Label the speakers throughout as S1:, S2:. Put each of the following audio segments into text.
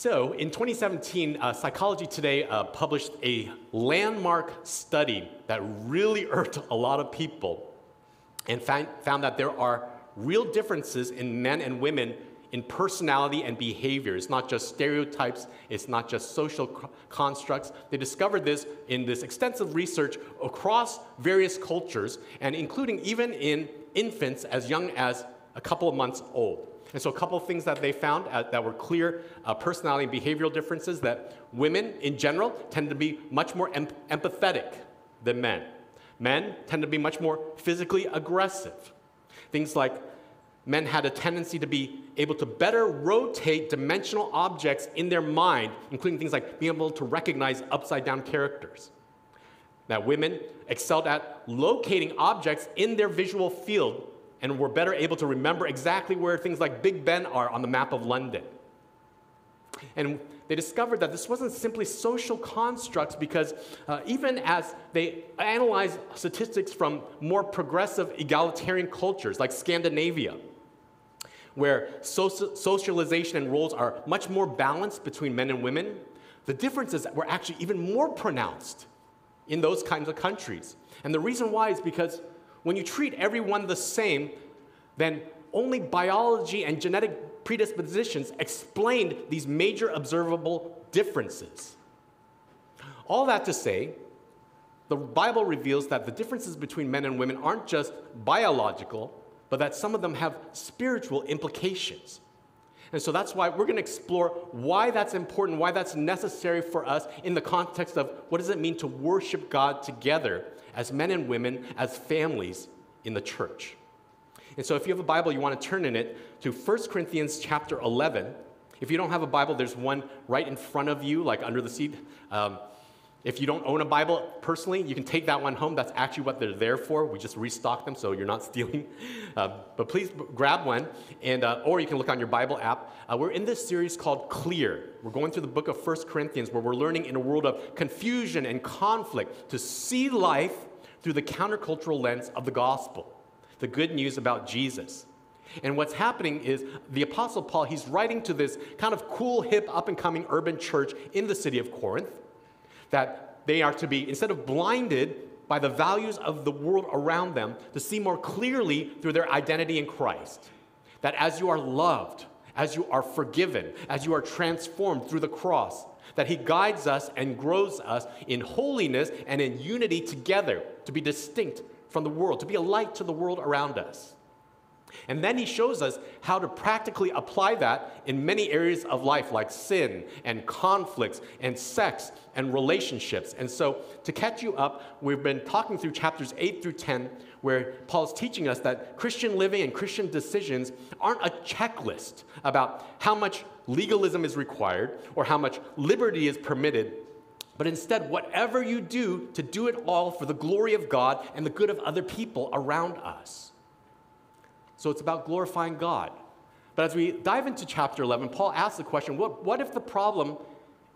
S1: So, in 2017, uh, Psychology Today uh, published a landmark study that really irked a lot of people and found, found that there are real differences in men and women in personality and behavior. It's not just stereotypes, it's not just social constructs. They discovered this in this extensive research across various cultures, and including even in infants as young as a couple of months old. And so, a couple of things that they found uh, that were clear uh, personality and behavioral differences that women in general tend to be much more em- empathetic than men. Men tend to be much more physically aggressive. Things like men had a tendency to be able to better rotate dimensional objects in their mind, including things like being able to recognize upside down characters. That women excelled at locating objects in their visual field and were better able to remember exactly where things like Big Ben are on the map of London. And they discovered that this wasn't simply social constructs because uh, even as they analyzed statistics from more progressive egalitarian cultures like Scandinavia, where social, socialization and roles are much more balanced between men and women, the differences were actually even more pronounced in those kinds of countries. And the reason why is because when you treat everyone the same, then only biology and genetic predispositions explained these major observable differences. All that to say, the Bible reveals that the differences between men and women aren't just biological, but that some of them have spiritual implications. And so that's why we're going to explore why that's important, why that's necessary for us in the context of what does it mean to worship God together as men and women, as families in the church. And so if you have a Bible, you want to turn in it to 1 Corinthians chapter 11. If you don't have a Bible, there's one right in front of you, like under the seat. Um, if you don't own a Bible personally, you can take that one home. That's actually what they're there for. We just restock them, so you're not stealing. Uh, but please grab one, and, uh, or you can look on your Bible app. Uh, we're in this series called Clear. We're going through the book of 1 Corinthians, where we're learning in a world of confusion and conflict to see life through the countercultural lens of the gospel, the good news about Jesus. And what's happening is the Apostle Paul, he's writing to this kind of cool, hip, up and coming urban church in the city of Corinth that they are to be, instead of blinded by the values of the world around them, to see more clearly through their identity in Christ. That as you are loved, as you are forgiven, as you are transformed through the cross, that He guides us and grows us in holiness and in unity together to be distinct from the world, to be a light to the world around us. And then he shows us how to practically apply that in many areas of life, like sin and conflicts and sex and relationships. And so, to catch you up, we've been talking through chapters 8 through 10, where Paul's teaching us that Christian living and Christian decisions aren't a checklist about how much legalism is required or how much liberty is permitted. But instead, whatever you do, to do it all for the glory of God and the good of other people around us. So it's about glorifying God. But as we dive into chapter 11, Paul asks the question what, what if the problem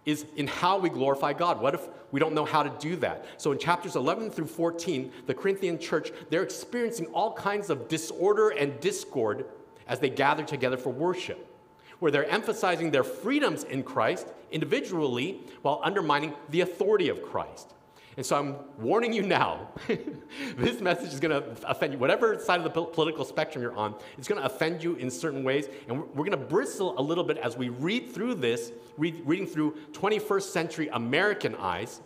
S1: is in how we glorify God? What if we don't know how to do that? So in chapters 11 through 14, the Corinthian church, they're experiencing all kinds of disorder and discord as they gather together for worship, where they're emphasizing their freedoms in Christ individually while undermining the authority of Christ. And so I'm warning you now this message is going to offend you. Whatever side of the political spectrum you're on, it's going to offend you in certain ways. And we're, going to bristle a little bit as we read through this, read, reading through 21st century American eyes.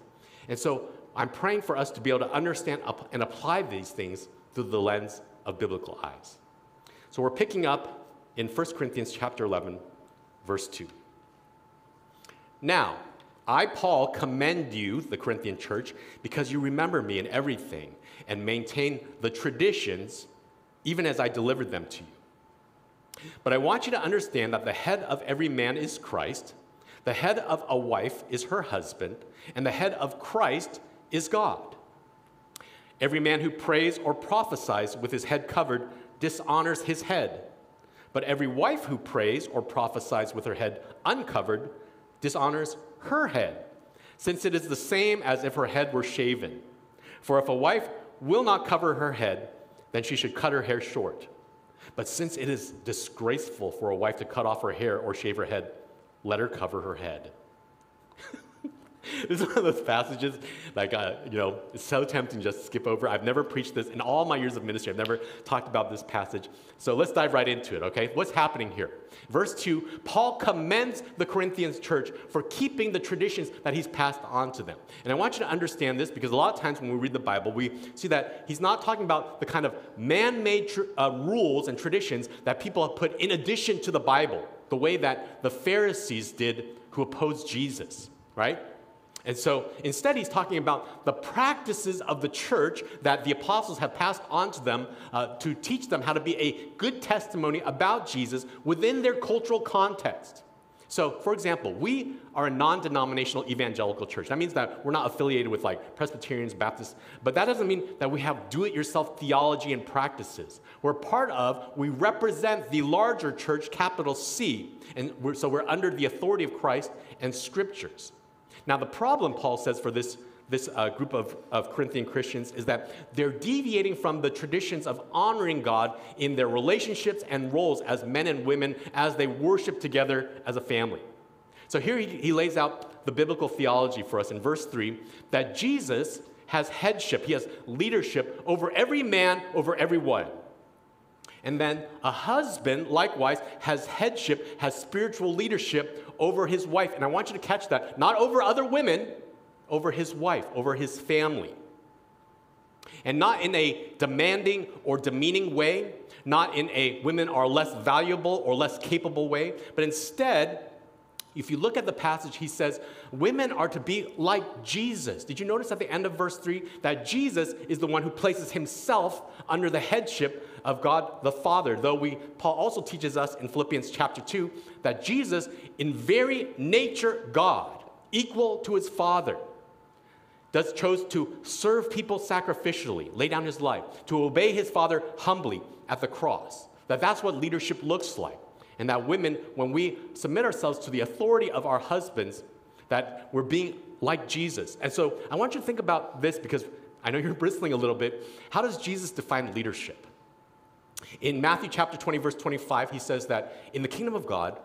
S1: And so I'm praying for us to be able to understand and apply these things through the lens of biblical eyes. So we're picking up in 1 Corinthians chapter 11, verse 2. Now, I, Paul, commend you, the Corinthian church, because you remember me in everything and maintain the traditions even as I delivered them to you. But I want you to understand that the head of every man is Christ, the head of a wife is her husband, and the head of Christ is God. Every man who prays or prophesies with his head covered dishonors his head. But every wife who prays or prophesies with her head uncovered dishonors her head, since it is the same as if her head were shaven. For if a wife will not cover her head, then she should cut her hair short. But since it is disgraceful for a wife to cut off her hair or shave her head, let her cover her head. this is one of those passages, like, uh, you know, it's so tempting just to skip over. I've never preached this in all my years of ministry. I've never talked about this passage. So let's dive right into it, okay? What's happening here? Verse 2 Paul commends the Corinthians church for keeping the traditions that he's passed on to them. And I want you to understand this because a lot of times when we read the Bible, we see that he's not talking about the kind of man made tr- uh, rules and traditions that people have put in addition to the Bible, the way that the Pharisees did who opposed Jesus, right? And so instead, he's talking about the practices of the church that the apostles have passed on to them uh, to teach them how to be a good testimony about Jesus within their cultural context. So, for example, we are a non denominational evangelical church. That means that we're not affiliated with like Presbyterians, Baptists, but that doesn't mean that we have do it yourself theology and practices. We're part of, we represent the larger church, capital C. And we're, so we're under the authority of Christ and scriptures. Now, the problem, Paul says, for this, this uh, group of, of Corinthian Christians is that they're deviating from the traditions of honoring God in their relationships and roles as men and women as they worship together as a family. So here he, he lays out the biblical theology for us in verse 3 that Jesus has headship, he has leadership over every man, over every one. And then a husband, likewise, has headship, has spiritual leadership over his wife. And I want you to catch that. Not over other women, over his wife, over his family. And not in a demanding or demeaning way, not in a women are less valuable or less capable way, but instead, if you look at the passage, he says, women are to be like Jesus. Did you notice at the end of verse 3 that Jesus is the one who places himself under the headship of God the Father? Though we, Paul also teaches us in Philippians chapter 2 that Jesus, in very nature God, equal to his Father, does chose to serve people sacrificially, lay down his life, to obey his Father humbly at the cross. That that's what leadership looks like. And that women, when we submit ourselves to the authority of our husbands, that we're being like Jesus. And so I want you to think about this because I know you're bristling a little bit. How does Jesus define leadership? In Matthew chapter 20, verse 25, he says that in the kingdom of God,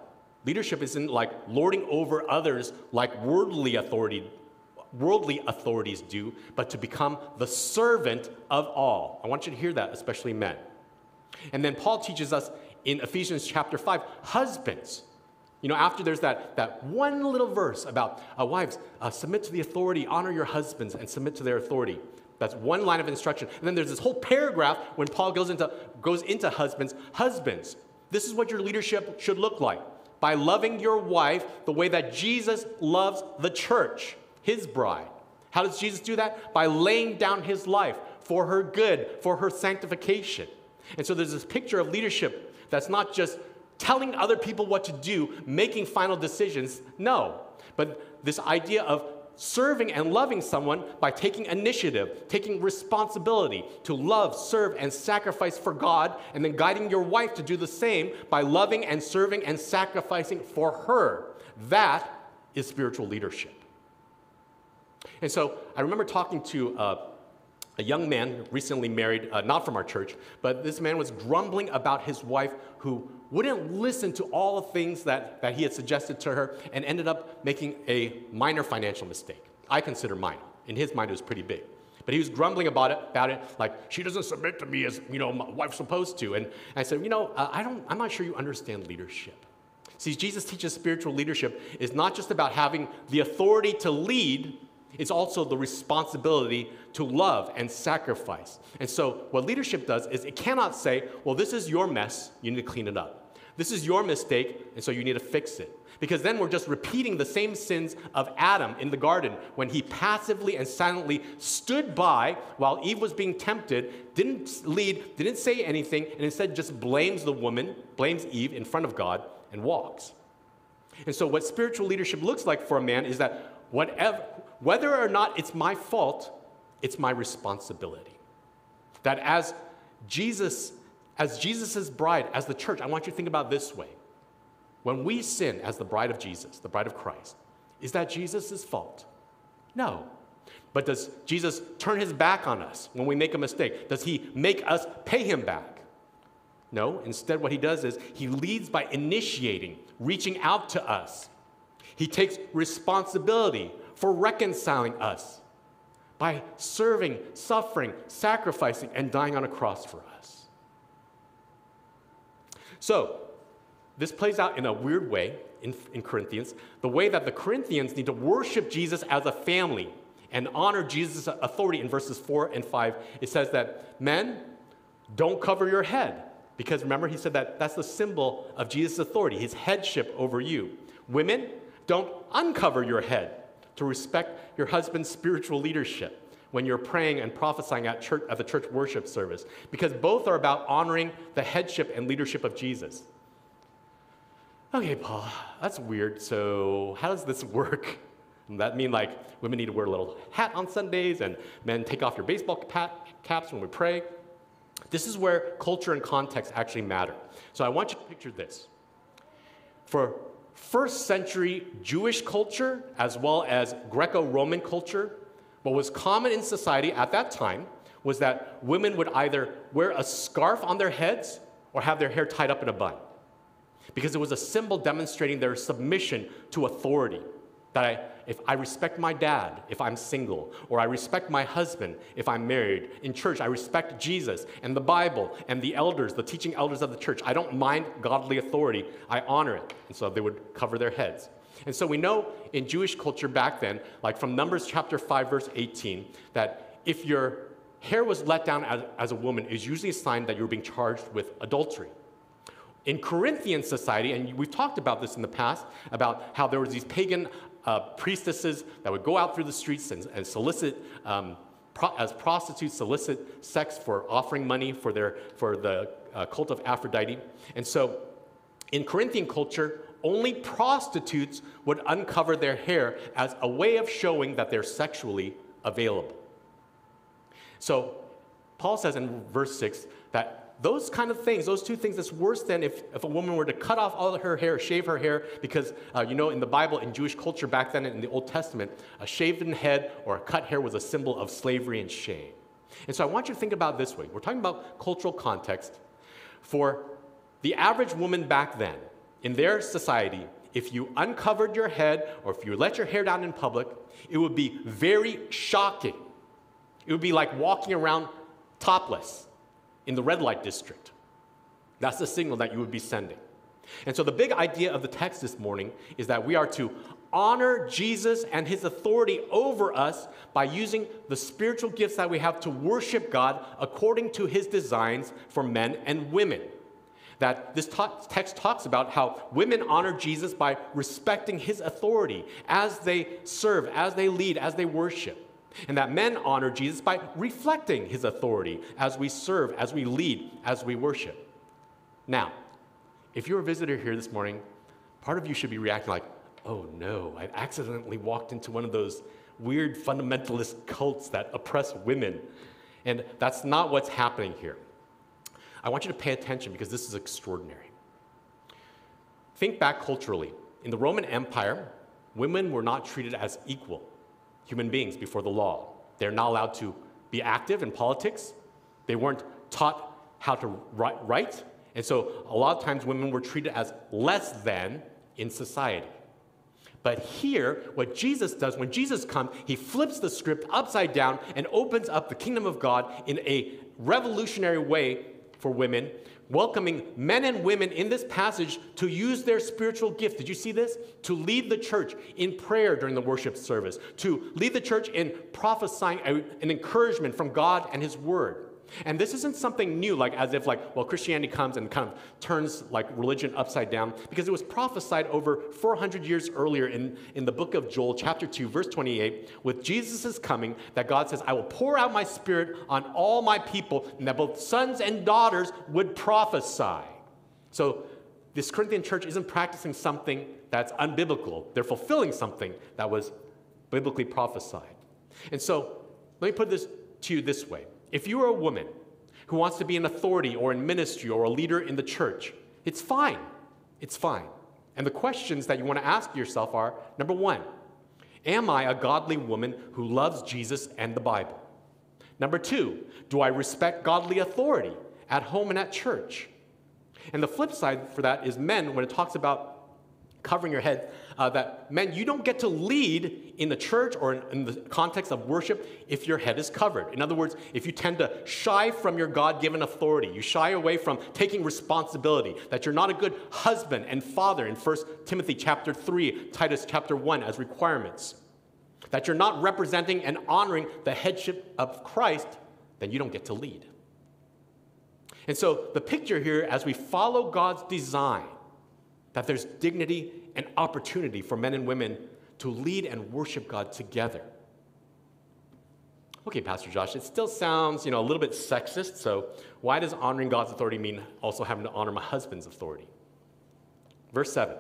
S1: leadership isn't like lording over others like worldly authority, worldly authorities do, but to become the servant of all. I want you to hear that, especially men. And then Paul teaches us in Ephesians chapter 5, husbands. You know, after there's that, that one little verse about uh, wives, uh, submit to the authority, honor your husbands, and submit to their authority. That's one line of instruction. And then there's this whole paragraph when Paul goes into, goes into husbands. Husbands, this is what your leadership should look like by loving your wife the way that Jesus loves the church, his bride. How does Jesus do that? By laying down his life for her good, for her sanctification. And so there's this picture of leadership that's not just telling other people what to do, making final decisions. No. But this idea of serving and loving someone by taking initiative, taking responsibility to love, serve, and sacrifice for God, and then guiding your wife to do the same by loving and serving and sacrificing for her. That is spiritual leadership. And so I remember talking to uh, a young man recently married, uh, not from our church, but this man was grumbling about his wife who wouldn't listen to all the things that, that he had suggested to her and ended up making a minor financial mistake. I consider minor. In his mind, it was pretty big. But he was grumbling about it, about it, like she doesn't submit to me as you know my wife's supposed to. And I said, you know, uh, I don't, I'm not sure you understand leadership. See, Jesus teaches spiritual leadership is not just about having the authority to lead, it's also the responsibility to love and sacrifice. And so, what leadership does is it cannot say, well, this is your mess, you need to clean it up. This is your mistake, and so you need to fix it. Because then we're just repeating the same sins of Adam in the garden when he passively and silently stood by while Eve was being tempted, didn't lead, didn't say anything, and instead just blames the woman, blames Eve in front of God, and walks. And so, what spiritual leadership looks like for a man is that whatever, whether or not it's my fault, it's my responsibility. That as Jesus, as Jesus' bride, as the church, I want you to think about this way. When we sin as the bride of Jesus, the bride of Christ, is that Jesus' fault? No. But does Jesus turn his back on us when we make a mistake? Does he make us pay him back? No. Instead, what he does is he leads by initiating, reaching out to us He takes responsibility for reconciling us by serving, suffering, sacrificing, and dying on a cross for us. So, this plays out in a weird way in, in Corinthians the way that the Corinthians need to worship Jesus as a family and honor Jesus' authority in verses 4 and 5. It says that men, don't cover your head. Because remember, he said that that's the symbol of Jesus' authority, his headship over you. Women, don't uncover your head to respect your husband's spiritual leadership when you're praying and prophesying at, church, at the church worship service, because both are about honoring the headship and leadership of Jesus. Okay, Paul, that's weird. So, how does this work? Does that mean like women need to wear a little hat on Sundays and men take off your baseball caps when we pray? This is where culture and context actually matter. So, I want you to picture this. For first century Jewish culture, as well as Greco Roman culture, what was common in society at that time was that women would either wear a scarf on their heads or have their hair tied up in a bun because it was a symbol demonstrating their submission to authority. That I, if I respect my dad if I'm single, or I respect my husband if I'm married. In church, I respect Jesus and the Bible and the elders, the teaching elders of the church. I don't mind godly authority, I honor it. And so they would cover their heads. And so we know in Jewish culture back then, like from Numbers chapter 5, verse 18, that if your hair was let down as, as a woman, is usually a sign that you're being charged with adultery. In Corinthian society, and we've talked about this in the past, about how there was these pagan uh, priestesses that would go out through the streets and, and solicit, um, pro- as prostitutes, solicit sex for offering money for, their, for the uh, cult of Aphrodite. And so in Corinthian culture, only prostitutes would uncover their hair as a way of showing that they're sexually available. So Paul says in verse 6 that those kind of things, those two things, it's worse than if, if a woman were to cut off all her hair, shave her hair, because, uh, you know, in the Bible, in Jewish culture back then in the Old Testament, a shaven head or a cut hair was a symbol of slavery and shame. And so I want you to think about this way. We're talking about cultural context. For the average woman back then, in their society, if you uncovered your head or if you let your hair down in public, it would be very shocking. It would be like walking around topless in the red light district. That's the signal that you would be sending. And so, the big idea of the text this morning is that we are to honor Jesus and his authority over us by using the spiritual gifts that we have to worship God according to his designs for men and women. That this text talks about how women honor Jesus by respecting his authority as they serve, as they lead, as they worship. And that men honor Jesus by reflecting his authority as we serve, as we lead, as we worship. Now, if you're a visitor here this morning, part of you should be reacting like, oh no, I accidentally walked into one of those weird fundamentalist cults that oppress women. And that's not what's happening here. I want you to pay attention because this is extraordinary. Think back culturally. In the Roman Empire, women were not treated as equal human beings before the law. They're not allowed to be active in politics. They weren't taught how to write. And so a lot of times women were treated as less than in society. But here, what Jesus does, when Jesus comes, he flips the script upside down and opens up the kingdom of God in a revolutionary way for women welcoming men and women in this passage to use their spiritual gift. Did you see this? To lead the church in prayer during the worship service, to lead the church in prophesying uh, an encouragement from God and His Word. And this isn't something new, like as if like, well, Christianity comes and kind of turns like religion upside down, because it was prophesied over 400 years earlier in, in the book of Joel, chapter 2, verse 28, with Jesus' coming, that God says, I will pour out my spirit on all my people, and that both sons and daughters would prophesy. So this Corinthian church isn't practicing something that's unbiblical. They're fulfilling something that was biblically prophesied. And so let me put this to you this way if you are a woman who wants to be an authority or in ministry or a leader in the church, it's fine. It's fine. And the questions that you want to ask yourself are number one, am I a godly woman who loves Jesus and the Bible? Number two, do I respect godly authority at home and at church? And the flip side for that is men, when it talks about covering your head, uh, that men, you don't get to lead in the church or in, in, the context of worship if your head is covered. In other words, if you tend to shy from your God given authority, you shy away from taking responsibility, that you're not a good husband and father in 1 Timothy chapter 3, Titus chapter 1 as requirements, that you're not representing and honoring the headship of Christ, then you don't get to lead. And so the picture here, as we follow God's design, that there's dignity and opportunity for men and women to lead and worship God together. Okay, Pastor Josh, it still sounds, you know, a little bit sexist, so why does honoring God's authority mean also having to honor my husband's authority? Verse 7.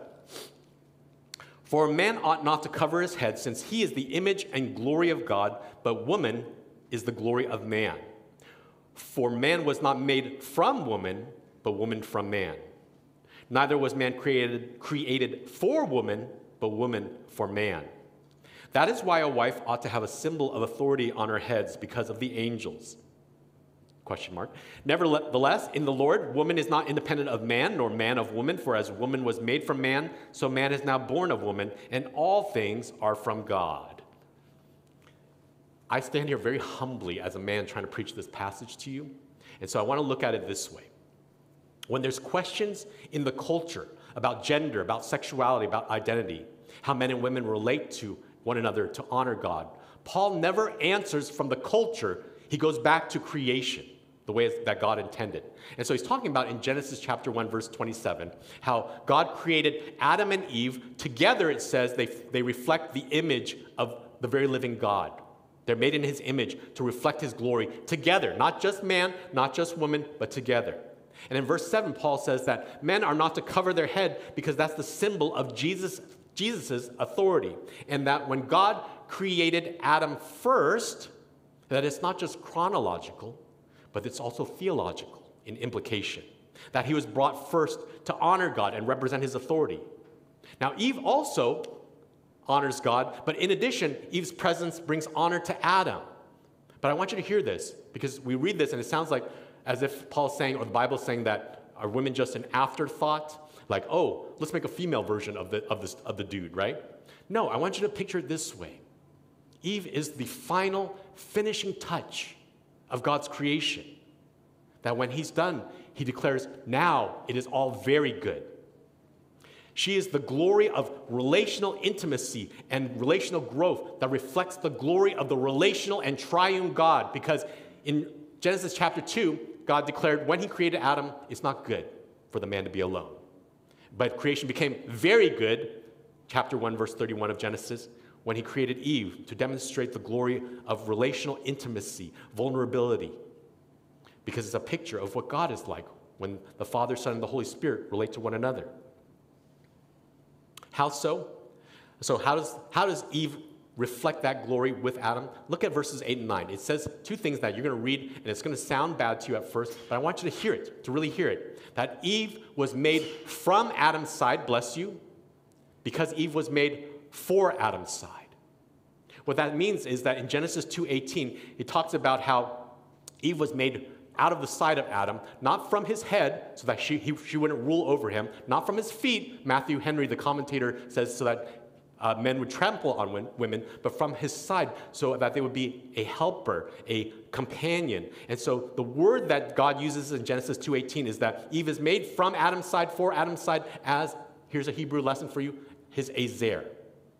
S1: For a man ought not to cover his head, since he is the image and glory of God, but woman is the glory of man. For man was not made from woman, but woman from man. Neither was man created, created for woman, but woman for man. That is why a wife ought to have a symbol of authority on her heads because of the angels. Question mark. Nevertheless, in the Lord, woman is not independent of man, nor man of woman, for as woman was made from man, so man is now born of woman, and all things are from God. I stand here very humbly as a man trying to preach this passage to you, and so I want to look at it this way. When there's questions in the culture about gender, about sexuality, about identity, how men and women relate to one another to honor God, Paul never answers from the culture. He goes back to creation, the way that God intended. And so he's talking about in Genesis chapter 1, verse 27, how God created Adam and Eve. Together, it says they, they reflect the image of the very living God. They're made in his image to reflect his glory together, not just man, not just woman, but together. And in verse 7, Paul says that men are not to cover their head because that's the symbol of Jesus' Jesus's authority. And that when God created Adam first, that it's not just chronological, but it's also theological in implication. That he was brought first to honor God and represent his authority. Now, Eve also honors God, but in addition, Eve's presence brings honor to Adam. But I want you to hear this because we read this and it sounds like as if Paul's saying, or the Bible's saying that are women just an afterthought? Like, oh, let's make a female version of the, of, this, of the dude, right? No, I want you to picture it this way Eve is the final finishing touch of God's creation. That when he's done, he declares, now it is all very good. She is the glory of relational intimacy and relational growth that reflects the glory of the relational and triune God. Because in Genesis chapter 2, God declared when he created Adam, it's not good for the man to be alone. But creation became very good, chapter 1, verse 31 of Genesis, when he created Eve to demonstrate the glory of relational intimacy, vulnerability, because it's a picture of what God is like when the Father, Son, and the Holy Spirit relate to one another. How so? So, how does, how does Eve reflect that glory with Adam. Look at verses 8 and 9. It says two things that you're going to read, and it's going to sound bad to you at first, but I want you to hear it, to really hear it. That Eve was made from Adam's side, bless you, because Eve was made for Adam's side. What that means is that in Genesis 2:18, it talks about how Eve was made out of the side of Adam, not from his head, so that she, he, she wouldn't rule over him, not from his feet, Matthew Henry, the commentator, says, so that uh, men would trample on women, but from his side, so that they would be a helper, a companion. And so the word that God uses in Genesis 2:18 is that Eve is made from Adam's side for Adam's side as here's a Hebrew lesson for you, his ezer.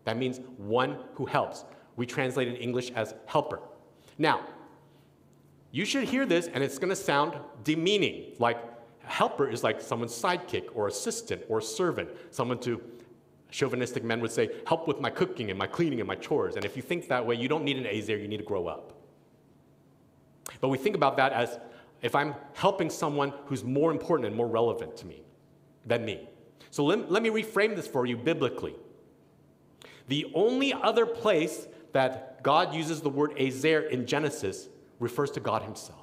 S1: That means one who helps. We translate in English as helper. Now, you should hear this and it's going to sound demeaning, like helper is like someone's sidekick or assistant or servant, someone to chauvinistic men would say, help with my cooking and my cleaning and my chores. And if you think that way, you don't need an Ezer, you need to grow up. But we think about that as if I'm helping someone who's more important and more relevant to me than me. So let, let me reframe this for you biblically. The only other place that God uses the word Ezer in Genesis refers to God Himself.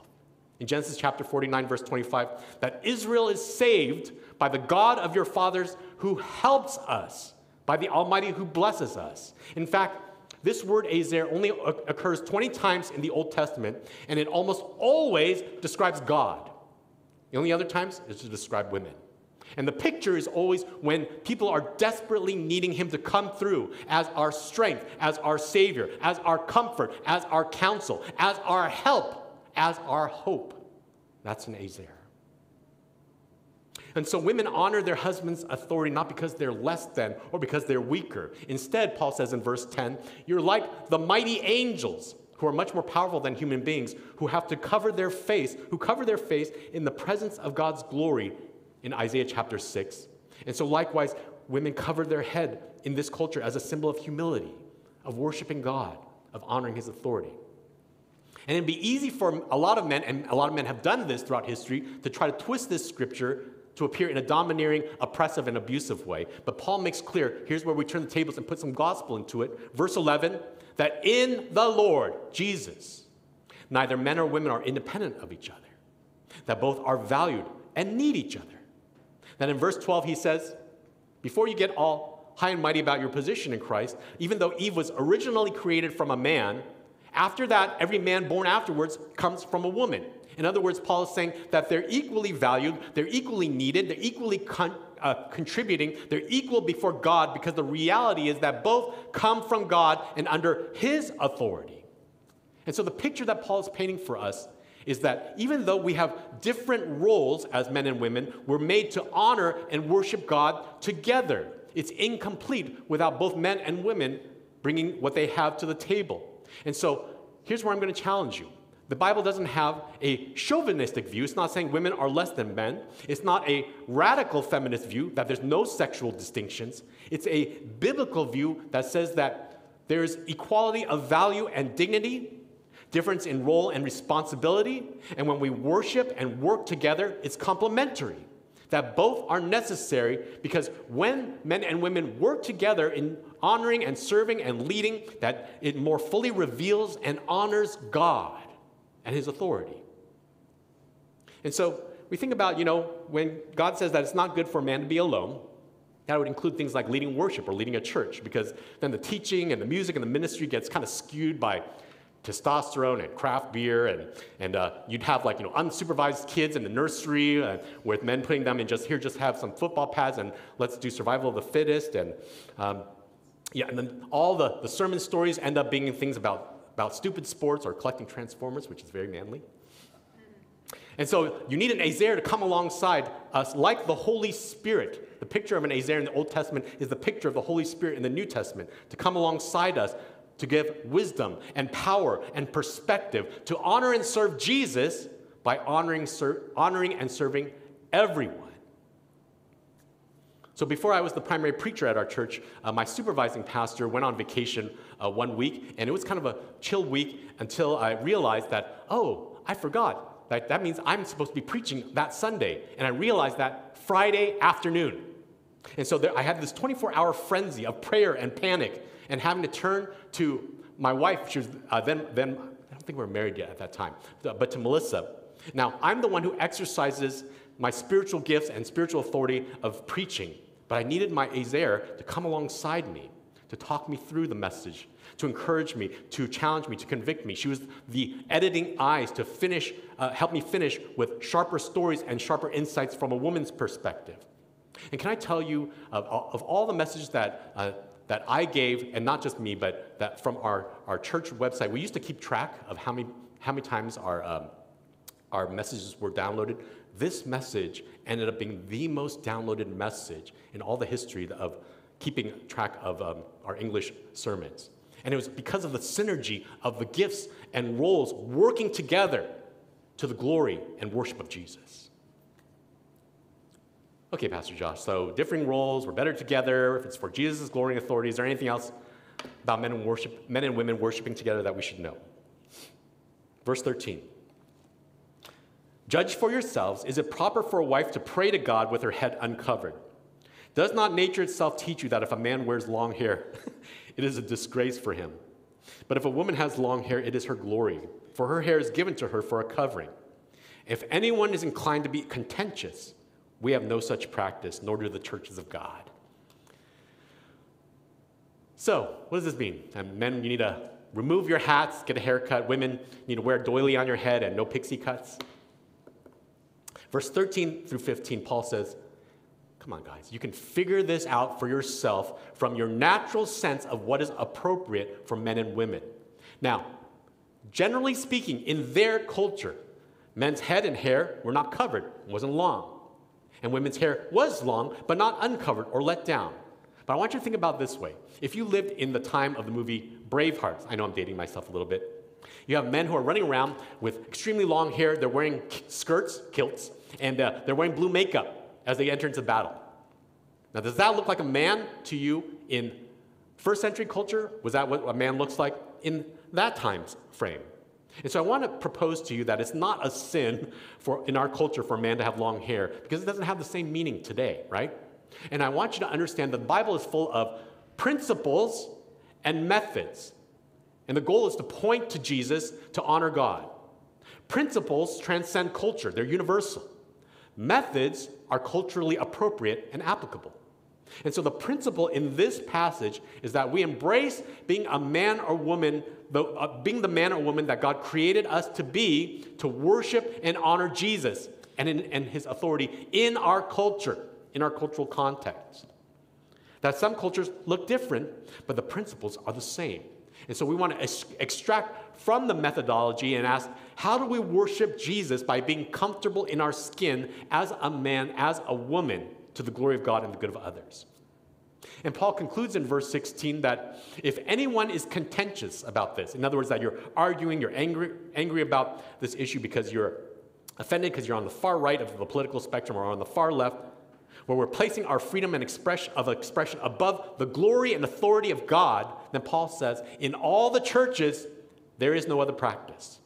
S1: In Genesis chapter 49, verse 25, that Israel is saved by the God of your fathers who helps us by the Almighty who blesses us. In fact, this word ezer only occurs 20 times in the Old Testament, and it almost always describes God. The only other times is to describe women. And the picture is always when people are desperately needing him to come through as our strength, as our Savior, as our comfort, as our counsel, as our help, as our hope. That's an Ezer. And so women honor their husband's authority not because they're less than or because they're weaker. Instead, Paul says in verse 10, you're like the mighty angels who are much more powerful than human beings, who have to cover their face, who cover their face in the presence of God's glory in Isaiah chapter 6. And so, likewise, women cover their head in this culture as a symbol of humility, of worshiping God, of honoring his authority. And it'd be easy for a lot of men, and a lot of men have done this throughout history, to try to twist this scripture to appear in a domineering, oppressive, and abusive way. But Paul makes clear here's where we turn the tables and put some gospel into it. Verse 11 that in the Lord, Jesus, neither men or women are independent of each other, that both are valued and need each other. Then in verse 12, he says, Before you get all high and mighty about your position in Christ, even though Eve was originally created from a man, after that, every man born afterwards comes from a woman. In other words, Paul is saying that they're equally valued, they're equally needed, they're equally con- uh, contributing, they're equal before God because the reality is that both come from God and under His authority. And so the picture that Paul is painting for us is that even though we have different roles as men and women, we're made to honor and worship God together. It's incomplete without both men and women bringing what they have to the table. And so here's where I'm going to challenge you. The Bible doesn't have a chauvinistic view. It's not saying women are less than men. It's not a radical feminist view that there's no sexual distinctions. It's a biblical view that says that there's equality of value and dignity difference in role and responsibility. And when we worship and work together, it's complementary. That both are necessary because when men and women work together in honoring and serving and leading, that it more fully reveals and honors God and His authority. And so we think about, you know, when God says that it's not good for a man to be alone, that would include things like leading worship or leading a church, because then the teaching and the music and the ministry gets kind of skewed by testosterone and craft beer, and, and uh, you'd have like, you know, unsupervised kids in the nursery uh, with men putting them in just here, just have some football pads and let's do survival of the fittest. And um, yeah, and then all the, the sermon stories end up being things about, about stupid sports or collecting transformers, which is very manly. And so you need an Ezer to come alongside us like the Holy Spirit. The picture of an Ezer in the Old Testament is the picture of the Holy Spirit in the New Testament to come alongside us to give wisdom and power and perspective to honor and serve Jesus by honoring, ser- honoring and serving everyone. So, before I was the primary preacher at our church, uh, my supervising pastor went on vacation uh, one week, and it was kind of a chill week until I realized that, oh, I forgot. That, that means I'm supposed to be preaching that Sunday. And I realized that Friday afternoon. And so there, I had this 24 hour frenzy of prayer and panic and having to turn to my wife. She was uh, then, then, I don't think we were married yet at that time, but to Melissa. Now, I'm the one who exercises my spiritual gifts and spiritual authority of preaching, but I needed my Ezer to come alongside me, to talk me through the message, to encourage me, to challenge me, to convict me. She was the editing eyes to finish, uh, help me finish with sharper stories and sharper insights from a woman's perspective. And can I tell you, of, of all the messages that uh, that I gave, and not just me, but that from our, our church website, we used to keep track of how many, how many times our, um, our messages were downloaded. This message ended up being the most downloaded message in all the history of keeping track of um, our English sermons. And it was because of the synergy of the gifts and roles working together to the glory and worship of Jesus. Okay, Pastor Josh, so differing roles, we're better together. If it's for Jesus' glory and authority, is there anything else about men and, worship, men and women worshiping together that we should know? Verse 13. Judge for yourselves, is it proper for a wife to pray to God with her head uncovered? Does not nature itself teach you that if a man wears long hair, it is a disgrace for him? But if a woman has long hair, it is her glory, for her hair is given to her for a covering. If anyone is inclined to be contentious, we have no such practice, nor do the churches of God. So, what does this mean? And men, you need to remove your hats, get a haircut. Women, you need to wear a doily on your head and no pixie cuts. Verse 13 through 15, Paul says, Come on, guys. You can figure this out for yourself from your natural sense of what is appropriate for men and women. Now, generally speaking, in their culture, men's head and hair were not covered, wasn't long. And women's hair was long, but not uncovered or let down. But I want you to think about this way. If you lived in the time of the movie Braveheart, I know I'm dating myself a little bit. You have men who are running around with extremely long hair, they're wearing skirts, kilts, and uh, they're wearing blue makeup as they enter into battle. Now, does that look like a man to you in first century culture? Was that what a man looks like in that time frame? And so I want to propose to you that it's not a sin for, in our culture for a man to have long hair because it doesn't have the same meaning today, right? And I want you to understand that the Bible is full of principles and methods. And the goal is to point to Jesus to honor God. Principles transcend culture, they're universal. Methods are culturally appropriate and applicable. And so the principle in this passage is that we embrace being a man or woman, the, uh, being the man or woman that God created us to be, to worship and honor Jesus and, in, and his authority in our culture, in our cultural context. That some cultures look different, but the principles are the same. And so we want to ex- extract from the methodology and ask how do we worship Jesus by being comfortable in our skin as a man, as a woman? to the glory of God and the good of others. And Paul concludes in verse 16 that if anyone is contentious about this, in other words, that you're arguing, you're angry, angry about this issue because you're offended because you're on the far right of the political spectrum or on the far left, where we're placing our freedom and expression of expression above the glory and authority of God, then Paul says, in all the churches, there is no other practice.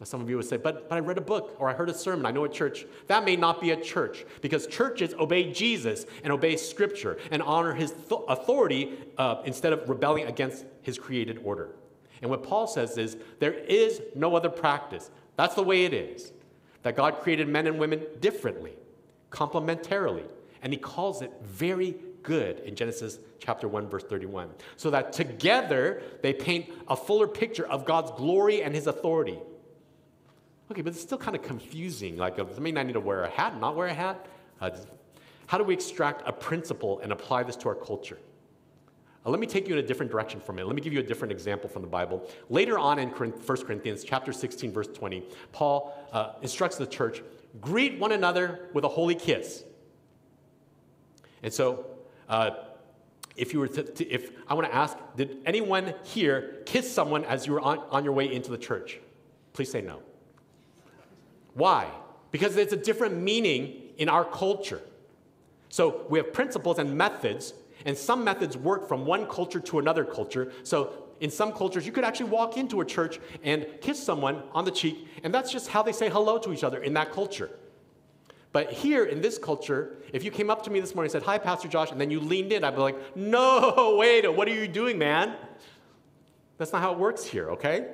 S1: Now, some of you would say, but, but I read a book or I heard a sermon, I know a church. That may not be a church because churches obey Jesus and obey Scripture and honor his th- authority uh, instead of rebelling against his created order. And what Paul says is there is no other practice. That's the way it is. That God created men and women differently, complementarily, and he calls it very good in Genesis chapter 1 verse 31. So that together they paint a fuller picture of God's glory and his authority. Okay, but it's still kind of confusing. Like, does mean I need to wear a hat, and not wear a hat? Uh, how do we extract a principle and apply this to our culture? Uh, let me take you in a different direction from it. Let me give you a different example from the Bible. Later on in 1 Corinthians chapter 16, verse 20, Paul uh, instructs the church, greet one another with a holy kiss. And so, uh, if you were to, to, if I want to ask, did anyone here kiss someone as you were on, on your way into the church? Please say no. Why? Because it's a different meaning in our culture. So we have principles and methods, and some methods work from one culture to another culture. So in some cultures, you could actually walk into a church and kiss someone on the cheek, and that's just how they say hello to each other in that culture. But here in this culture, if you came up to me this morning and said, Hi, Pastor Josh, and then you leaned in, I'd be like, No, wait, what are you doing, man? That's not how it works here, okay?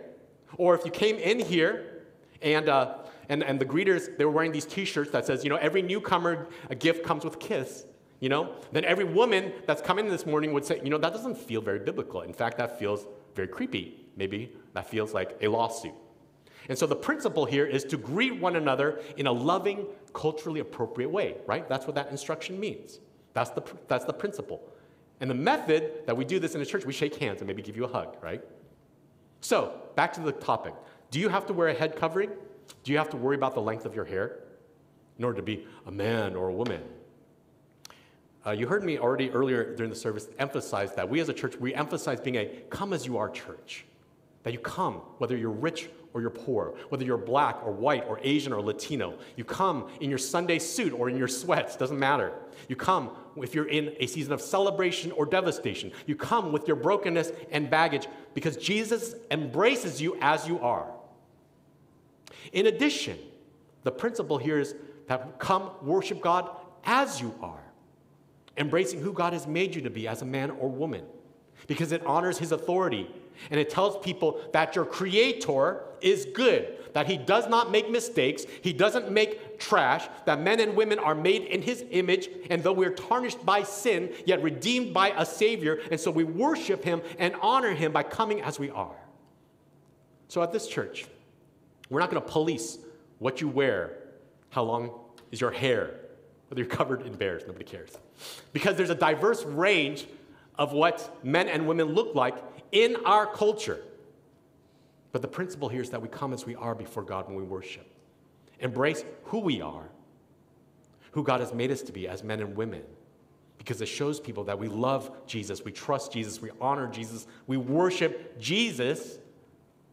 S1: Or if you came in here and uh, and, and the greeters, they were wearing these t-shirts that says, you know, every newcomer, a gift comes with kiss, you know? Then every woman that's coming this morning would say, you know, that doesn't feel very biblical. In fact, that feels very creepy. Maybe that feels like a lawsuit. And so the principle here is to greet one another in a loving, culturally appropriate way, right? That's what that instruction means. That's the, that's the principle. And the method that we do this in the church, we shake hands and maybe give you a hug, right? So, back to the topic. Do you have to wear a head covering? Do you have to worry about the length of your hair in order to be a man or a woman? Uh, you heard me already earlier during the service emphasize that we as a church, we emphasize being a come as you are church. That you come, whether you're rich or you're poor, whether you're black or white or Asian or Latino. You come in your Sunday suit or in your sweats, doesn't matter. You come if you're in a season of celebration or devastation. You come with your brokenness and baggage because Jesus embraces you as you are. In addition, the principle here is that come worship God as you are, embracing who God has made you to be as a man or woman, because it honors his authority and it tells people that your creator is good, that he does not make mistakes, he doesn't make trash, that men and women are made in his image, and though we're tarnished by sin, yet redeemed by a savior, and so we worship him and honor him by coming as we are. So at this church, we're not going to police what you wear, how long is your hair, whether you're covered in bears, nobody cares. Because there's a diverse range of what men and women look like in our culture. But the principle here is that we come as we are before God when we worship. Embrace who we are, who God has made us to be as men and women, because it shows people that we love Jesus, we trust Jesus, we honor Jesus, we worship Jesus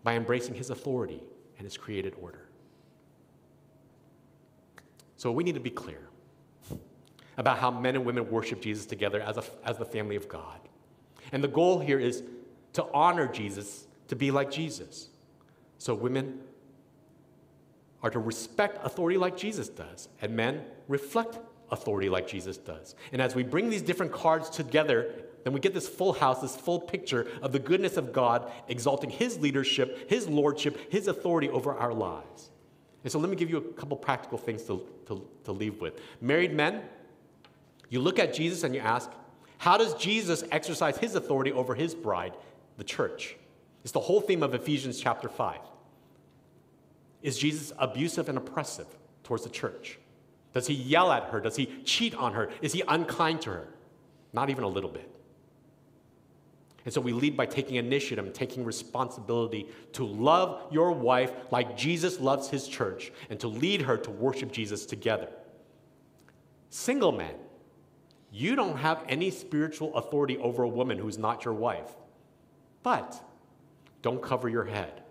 S1: by embracing his authority and his created order. So we need to be clear about how men and women worship Jesus together as, a, as the family of God. And the goal here is to honor Jesus, to be like Jesus. So women are to respect authority like Jesus does, and men reflect authority like Jesus does. And as we bring these different cards together, then we get this full house, this full picture of the goodness of God, exalting His leadership, His lordship, His authority over our lives. And so let me give you a couple practical things to, to, to leave with. Married men, you look at Jesus and you ask, how does Jesus exercise his authority over his bride, the church? It's the whole theme of Ephesians chapter 5. Is Jesus abusive and oppressive towards the church? Does he yell at her? Does he cheat on her? Is he unkind to her? Not even a little bit. And so we lead by taking initiative, taking responsibility to love your wife like Jesus loves his church and to lead her to worship Jesus together. Single men, you don't have any spiritual authority over a woman who's not your wife. But don't cover your head.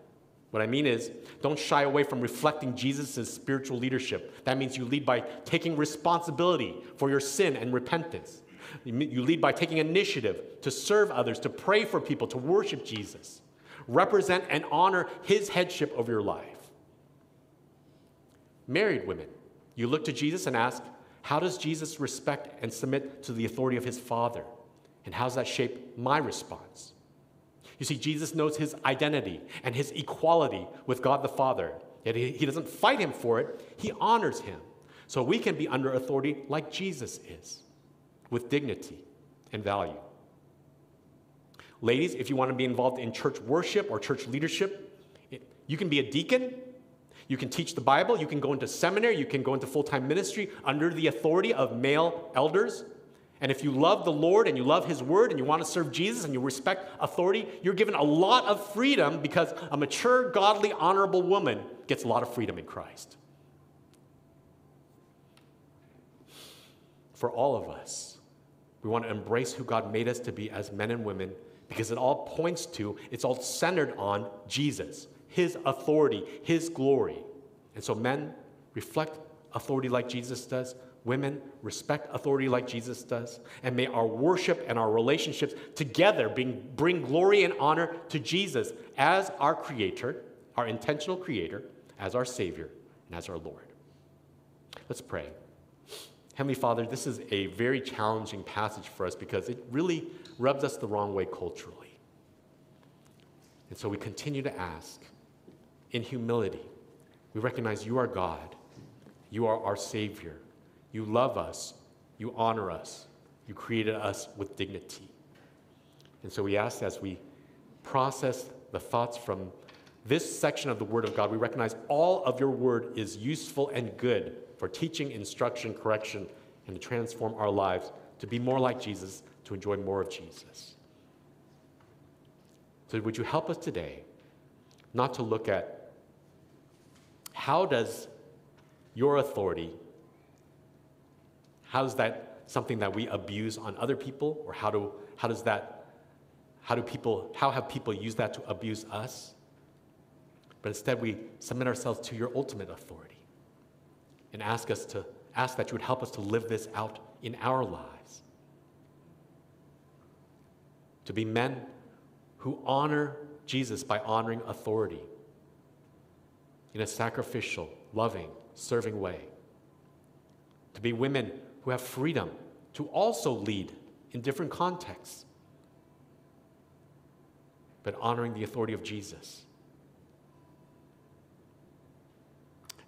S1: What I mean is, don't shy away from reflecting Jesus' spiritual leadership. That means you lead by taking responsibility for your sin and repentance. You lead by taking initiative to serve others, to pray for people, to worship Jesus. Represent and honor his headship over your life. Married women, you look to Jesus and ask, how does Jesus respect and submit to the authority of his Father? And how does that shape my response? You see, Jesus knows his identity and his equality with God the Father. Yet he, doesn't fight him for it, he honors him. So we can be under authority like Jesus is, with dignity and value. Ladies, if you want to be involved in church worship or church leadership, you can be a deacon you can teach the Bible, you can go into seminary, you can go into full time ministry under the authority of male elders. And if you love the Lord and you love His Word and you want to serve Jesus and you respect authority, you're given a lot of freedom because a mature, godly, honorable woman gets a lot of freedom in Christ. For all of us, we want to embrace who God made us to be as men and women because it all points to, it's all centered on Jesus his authority, his glory. And so men reflect authority like Jesus does. Women respect authority like Jesus does. And may our worship and our relationships together bring, bring glory and honor to Jesus as our creator, our intentional creator, as our Savior, and as our Lord. Let's pray. Heavenly Father, this is a very challenging passage for us because it really rubs us the wrong way culturally. And so we continue to ask in humility. We recognize you are God, you are our Savior, you love us, you honor us, you created us with dignity. And so we ask as we process the thoughts from this section of the Word of God, we recognize all of your Word is useful and good for teaching, instruction, correction, and to transform our lives to be more like Jesus, to enjoy more of Jesus. So, would you help us today not to look at how does your authority, how is that something that we abuse on other people? Or how, do, how does that, how do people, how have people used that to abuse us? But instead we submit ourselves to your ultimate authority and ask us to, ask that you would help us to live this out in our lives. To be men who honor Jesus by honoring authority in a sacrificial, loving, serving way. To be women who have freedom to also lead in different contexts, but honoring the authority of Jesus.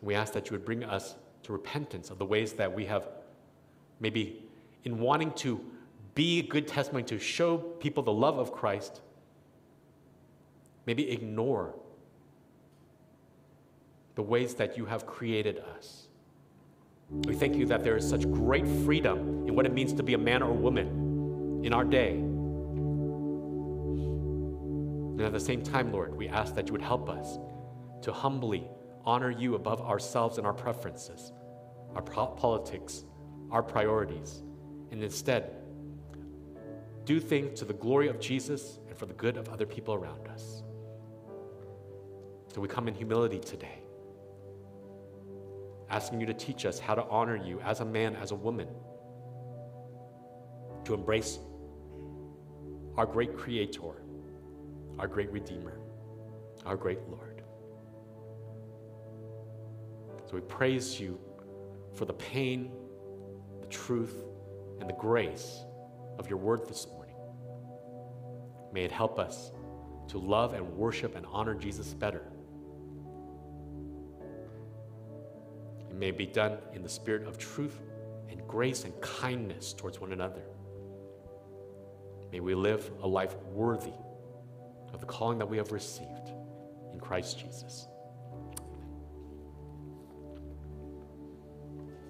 S1: We ask that you would bring us to repentance of the ways that we have maybe in wanting to be a good testimony to show people the love of Christ, maybe ignore the ways that you have created us. We thank you that there is such great freedom in what it means to be a man or woman in our day. And at the same time, Lord, we ask that you would help us to humbly honor you above ourselves and our preferences, our politics, our priorities, and instead do things to the glory of Jesus and for the good of other people around us. So we come in humility today, asking you to teach us how to honor you as a man, as a woman, to embrace our great Creator, our great Redeemer, our great Lord. So we praise you for the pain, the truth, and the grace of your word this morning. May it help us to love and worship and honor Jesus better. May be done in the spirit of truth and grace and kindness towards one another. May we live a life worthy of the calling that we have received in Christ Jesus.